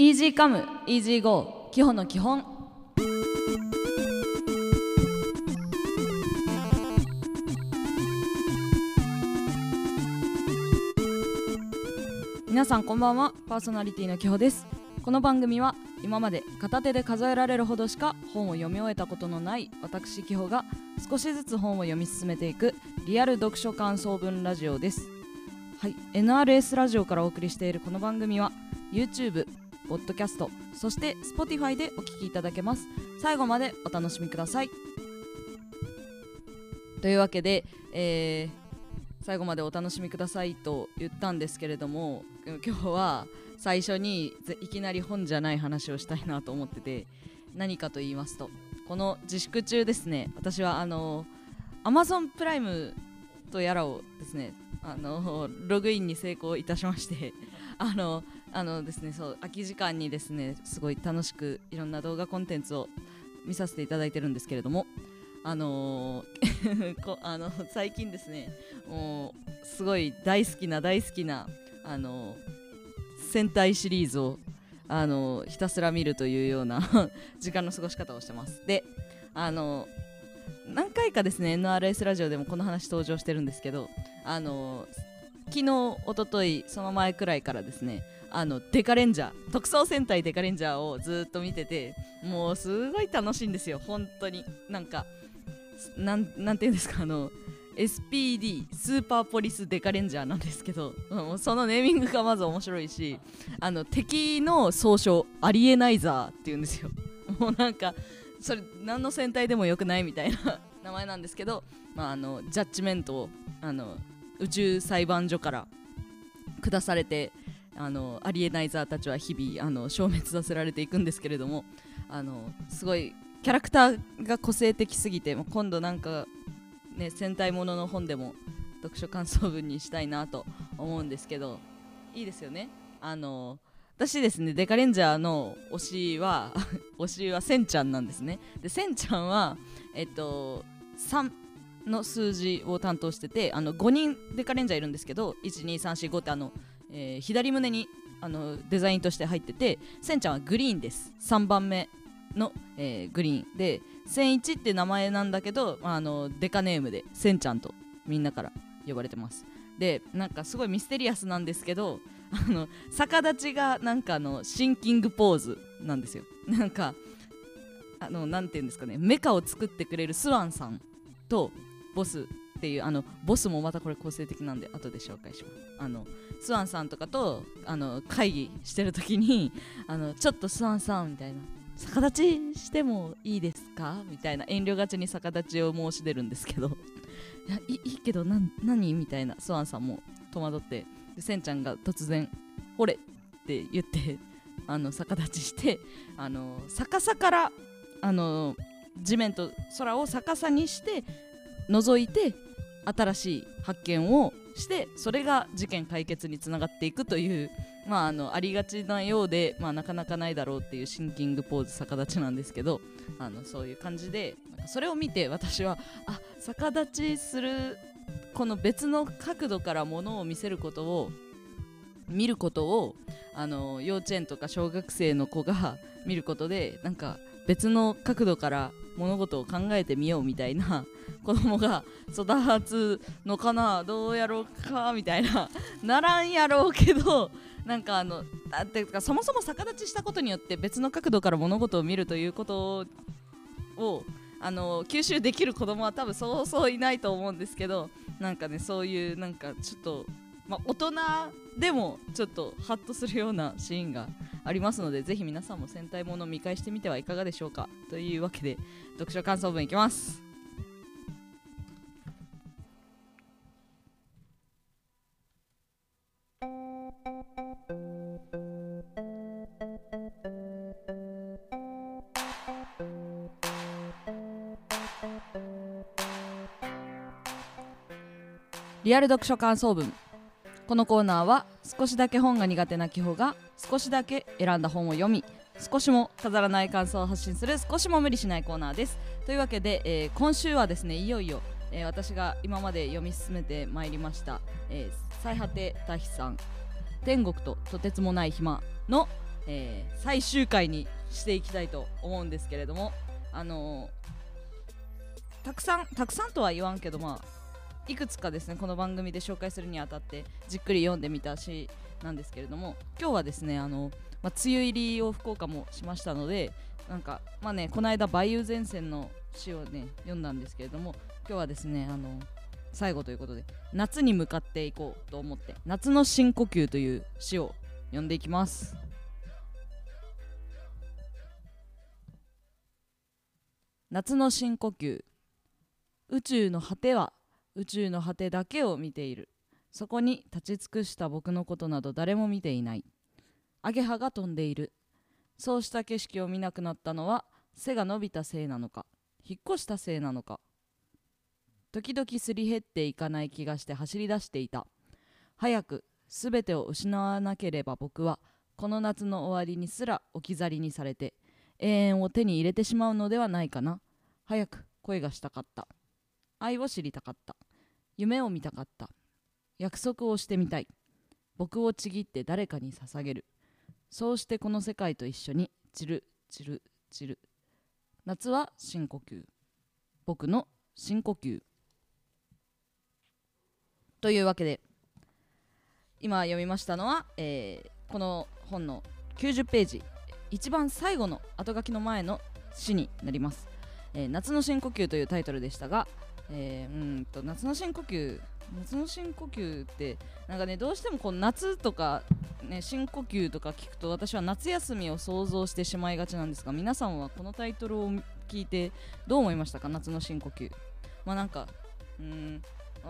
イージーカムイージーゴー基本の基本。皆さんこんばんは。パーソナリティのきほです。この番組は今まで片手で数えられるほどしか本を読み終えたことのない私きほが少しずつ本を読み進めていくリアル読書感想文ラジオです。はい。NRS ラジオからお送りしているこの番組は YouTube ポッドキャストそして Spotify でお聞きいただけます。最後までお楽しみください。というわけで、えー最後までお楽しみくださいと言ったんですけれども今日は最初にいきなり本じゃない話をしたいなと思ってて何かと言いますとこの自粛中ですね私はあの Amazon プライムとやらをですねあのログインに成功いたしまして あのあのですねそう空き時間にですねすごい楽しくいろんな動画コンテンツを見させていただいてるんですけれどもあのー こあの最近ですねもうすごい大好きな大好きなあの戦隊シリーズをあのひたすら見るというような 時間の過ごし方をしてます。であの何回かですね NRS ラジオでもこの話登場してるんですけどあの昨日一昨日その前くらいからですねあのデカレンジャー特捜戦隊デカレンジャーをずっと見ててもうすごい楽しいんですよ本当に。なんかなんていうんですかあの SPD スーパーポリスデカレンジャーなんですけど、もうそのネーミングがまず面白いしあの敵の総称アリエナイザーっていうんですよ。もうなんかそれ何の戦隊でもよくないみたいな名前なんですけど、まあ、あのジャッジメントをあの宇宙裁判所から下されてあのアリエナイザーたちは日々あの消滅させられていくんですけれどもあのすごいキャラクターが個性的すぎて今度なんかね戦隊ものの本でも読書感想文にしたいなと思うんですけどいいですよね。あの私ですねデカレンジャーの推しは 推しはセンちゃんなんですね。でセンちゃんはえっとの数字を担当しててあの5人デカレンジャーいるんですけど12345ってあの、えー左胸にあのデザインとして入っててセンちゃんはグリーンです。3番目の、えーグリーン。で千一って名前なんだけど、まあ、あのデカネームでせんちゃんとみんなから呼ばれてます。でなんかすごいミステリアスなんですけどあの逆立ちがなんかあのシンキングポーズなんですよ。なんかあのなんていうんですかね。メカを作ってくれるスワンさんとボスっていうあのボスもまたこれ個性的なんで後で紹介しますあのスワンさんとかとあの会議してる時に あのちょっとスワンさんみたいな逆立ちしてもいいですかみたいな遠慮がちに逆立ちを申し出るんですけど いやいいけど何みたいなスワンさんも戸惑ってでセンちゃんが突然「ほれ!」って言ってあの逆立ちしてあの逆さからあの地面と空を逆さにして覗いて新しい発見をしてそれが事件解決につながっていくというまあ、あのありがちなようで、まあ、なかなかないだろうっていうシンキングポーズ逆立ちなんですけどあのそういう感じでなんかそれを見て私はあ逆立ちするこの別の角度からものを見せることを見ることをあの幼稚園とか小学生の子が見ることでなんか別の角度から物事を考えてみようみたいな 子供が育つのかなどうやろうかみたいな。ならんやろうけど なんかあのあてかそもそも逆立ちしたことによって別の角度から物事を見るということをあの吸収できる子供は多分そうそういないと思うんですけどなんかねそういうなんかちょっと、まあ、大人でもちょっとハッとするようなシーンがありますのでぜひ皆さんも戦隊ものを見返してみてはいかがでしょうか。というわけで読書感想文いきます。リアル読書感想文。このコーナーは少しだけ本が苦手な気泡が少しだけ選んだ本を読み少しも飾らない感想を発信する少しも無理しないコーナーです。というわけで、えー今週はですねいよいよ、えー私が今まで読み進めてまいりました「えー最果て大悲さん天国ととてつもない暇」のえー最終回にしていきたいと思うんですけれどもあのたくさんたくさんとは言わんけどまあいくつかですねこの番組で紹介するにあたってじっくり読んでみた詩なんですけれども今日はですねあの、まあ、梅雨入りを福岡もしましたのでなんかまあねこの間梅雨前線の詩をね読んだんですけれども今日はですねあの最後ということで夏に向かっていこうと思って「夏の深呼吸」という詩を読んでいきます。夏の深呼吸。宇宙の果ては宇宙の果てだけを見ている。そこに立ち尽くした僕のことなど誰も見ていない。アゲハが飛んでいる。そうした景色を見なくなったのは背が伸びたせいなのか引っ越したせいなのか。時々すり減っていかない気がして走り出していた。早く全てを失わなければ僕はこの夏の終わりにすら置き去りにされて永遠を手に入れてしまうのではないかな。早く恋がしたかった。愛を知りたかった。夢を見たかった。約束をしてみたい。僕をちぎって誰かに捧げる。そうしてこの世界と一緒に散る散る散る。夏は深呼吸。僕の深呼吸。というわけで今読みましたのは、えーこの本の90ページ。一番最後の後書きの前の詩になります、えー夏の深呼吸というタイトルでしたが、えーうんと夏の深呼吸夏の深呼吸ってなんかねどうしてもこう夏とか、ね、深呼吸とか聞くと私は夏休みを想像してしまいがちなんですが皆さんはこのタイトルを聞いてどう思いましたか？夏の深呼吸。まあなんかうん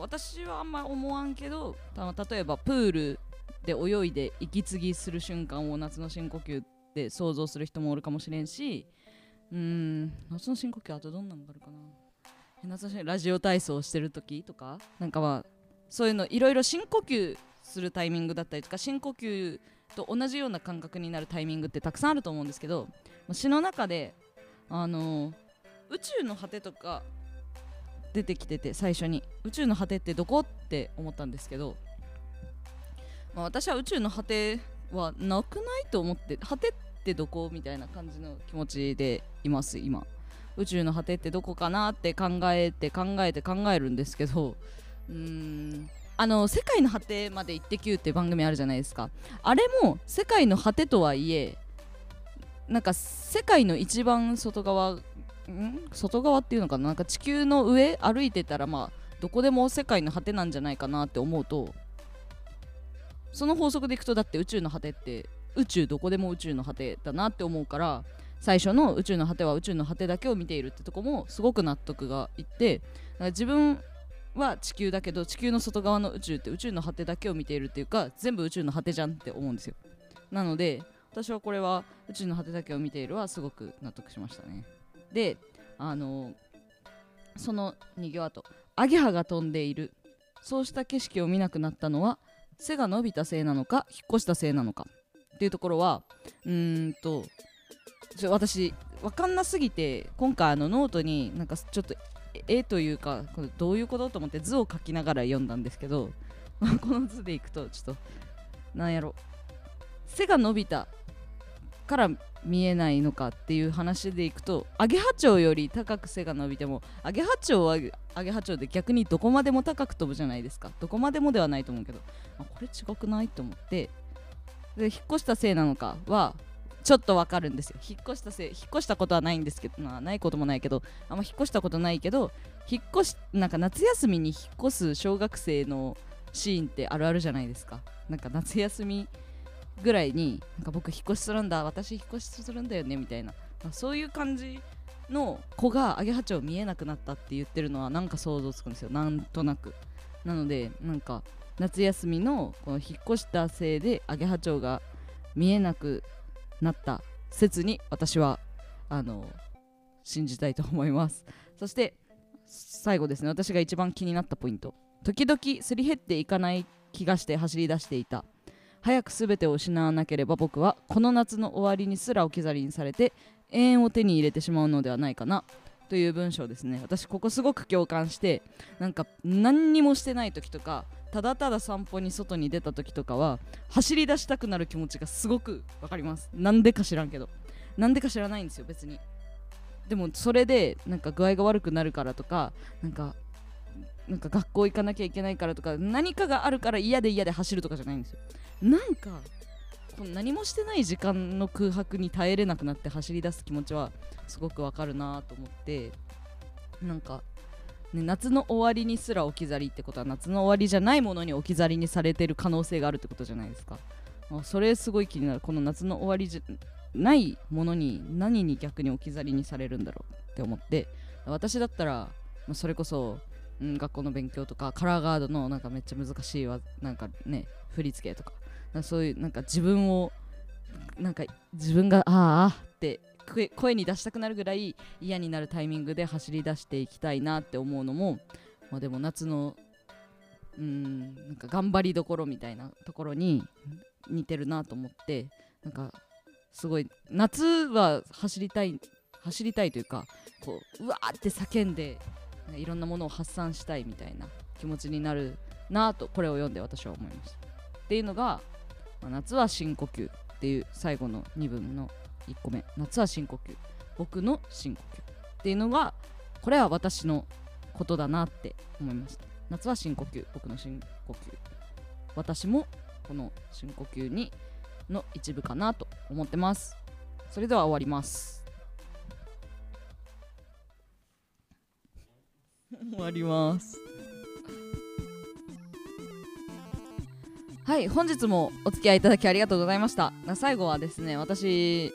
私はあんま思わんけどた例えばプールで泳いで息継ぎする瞬間を夏の深呼吸って想像する人もおるかもしれんしうん夏の深呼吸あとどんなのがあるかな？夏のラジオ体操してる時とかなんかまあそういうのいろいろ深呼吸するタイミングだったりとか深呼吸と同じような感覚になるタイミングってたくさんあると思うんですけどま詩の中であの宇宙の果てとか出てきてて最初に。宇宙の果てってどこって思ったんですけどまあ、私は宇宙の果てはなくないと思って果てってどこみたいな感じの気持ちでいます今。宇宙の果てってどこかなって考えて考えて考えるんですけどうーんあの「世界の果てまで行ってきゅう」って番組あるじゃないですか。あれも世界の果てとはいえなんか世界の一番外側ん？外側っていうのかな？なんか地球の上歩いてたらまあどこでも世界の果てなんじゃないかなって思うとその法則でいくとだって宇宙の果てって宇宙どこでも宇宙の果てだなって思うから最初の宇宙の果ては宇宙の果てだけを見ているってとこもすごく納得がいって自分は地球だけど地球の外側の宇宙って宇宙の果てだけを見ているっていうか全部宇宙の果てじゃんって思うんですよ。なので私はこれは宇宙の果てだけを見ているはすごく納得しましたね。であのその2行後アゲハが飛んでいる。そうした景色を見なくなったのは背が伸びたせいなのか引っ越したせいなのかっていうところはうーんとちょ私分かんなすぎて今回あのノートになんかちょっと絵というかこれどういうことと思って図を描きながら読んだんですけど この図でいくとちょっとなんやろ背が伸びたから見えないのかっていう話でいくとアゲハチョウより高く背が伸びてもアゲハチョウはアゲハチョウで逆にどこまでも高く飛ぶじゃないですか。どこまでもではないと思うけどあこれ違くないと思って。で引っ越したせいなのかはちょっとわかるんですよ。引っ越したせい引っ越したことはないんですけどまあないこともないけどあんま引っ越したことないけど引っ越しなんか夏休みに引っ越す小学生のシーンってあるあるじゃないですか。なんか夏休みぐらいになんか僕引っ越しするんだ私引っ越しするんだよねみたいな、まあそういう感じの子がアゲハチョウ見えなくなったって言ってるのはなんか想像つくんですよ。なんとなく。なのでなんか夏休みのこの引っ越したせいでアゲハチョウが見えなくなった説に私はあの信じたいと思います。そして最後ですね。私が一番気になったポイント。時々すり減っていかない気がして走り出していた。早く全てを失わなければ僕はこの夏の終わりにすら置き去りにされて永遠を手に入れてしまうのではないかな。という文章ですね。私ここすごく共感してなんか何にもしてない時とかただただ散歩に外に出た時とかは走り出したくなる気持ちがすごくわかります。なんでか知らんけど。なんでか知らないんですよ別に。でもそれでなんか具合が悪くなるからとかなんかなんか学校行かなきゃいけないからとか何かがあるから嫌で嫌で走るとかじゃないんですよ。なんかこの何もしてない時間の空白に耐えれなくなって走り出す気持ちはすごくわかるなと思ってなんか、ね、夏の終わりにすら置き去りってことは夏の終わりじゃないものに置き去りにされてる可能性があるってことじゃないですか。それすごい気になる。この夏の終わりじゃないものに何に逆に置き去りにされるんだろうって思って。私だったらそれこそ、うん、学校の勉強とかカラーガードのなんかめっちゃ難しいわなんかね振り付けとか。かそういうなんか自分をなんか自分がああって声に出したくなるぐらい嫌になるタイミングで走り出していきたいなって思うのも、まあ、でも夏のうんなんか頑張りどころみたいなところに似てるなと思ってなんかすごい夏は走りたい走りたいというかこううわーって叫んでいろんなものを発散したいみたいな気持ちになるなとこれを読んで私は思いました。っていうのが、まあ夏は深呼吸っていう最後の2文の1個目夏は深呼吸。僕の深呼吸っていうのがこれは私のことだなって思いました。夏は深呼吸僕の深呼吸。私もこの深呼吸にの一部かなと思ってます。それでは終わります。終わります。はい本日もお付き合いいただきありがとうございました。最後はですね私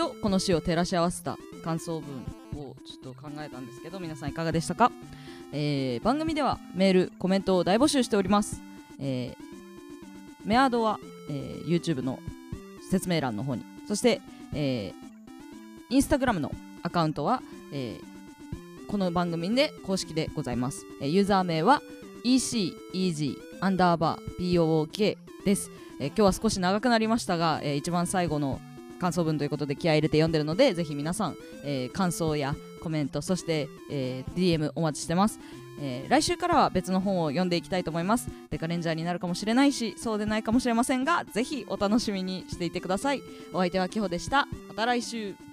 とこの詩を照らし合わせた感想文をちょっと考えたんですけど皆さんいかがでしたか、えー番組ではメールコメントを大募集しております、えーメアドは、えー YouTube の説明欄の方に。そして、えー、Instagram のアカウントは、えーこの番組で公式でございます、えーユーザー名は ECEG アンダーバー BOOK です、えー今日は少し長くなりましたが、えー一番最後の感想文ということで気合い入れて読んでるのでぜひ皆さん、えー感想やコメントそして、えー DM お待ちしてます、えー来週からは別の本を読んでいきたいと思います。デカレンジャーになるかもしれないしそうでないかもしれませんがぜひお楽しみにしていてください。お相手はキホでした。また来週。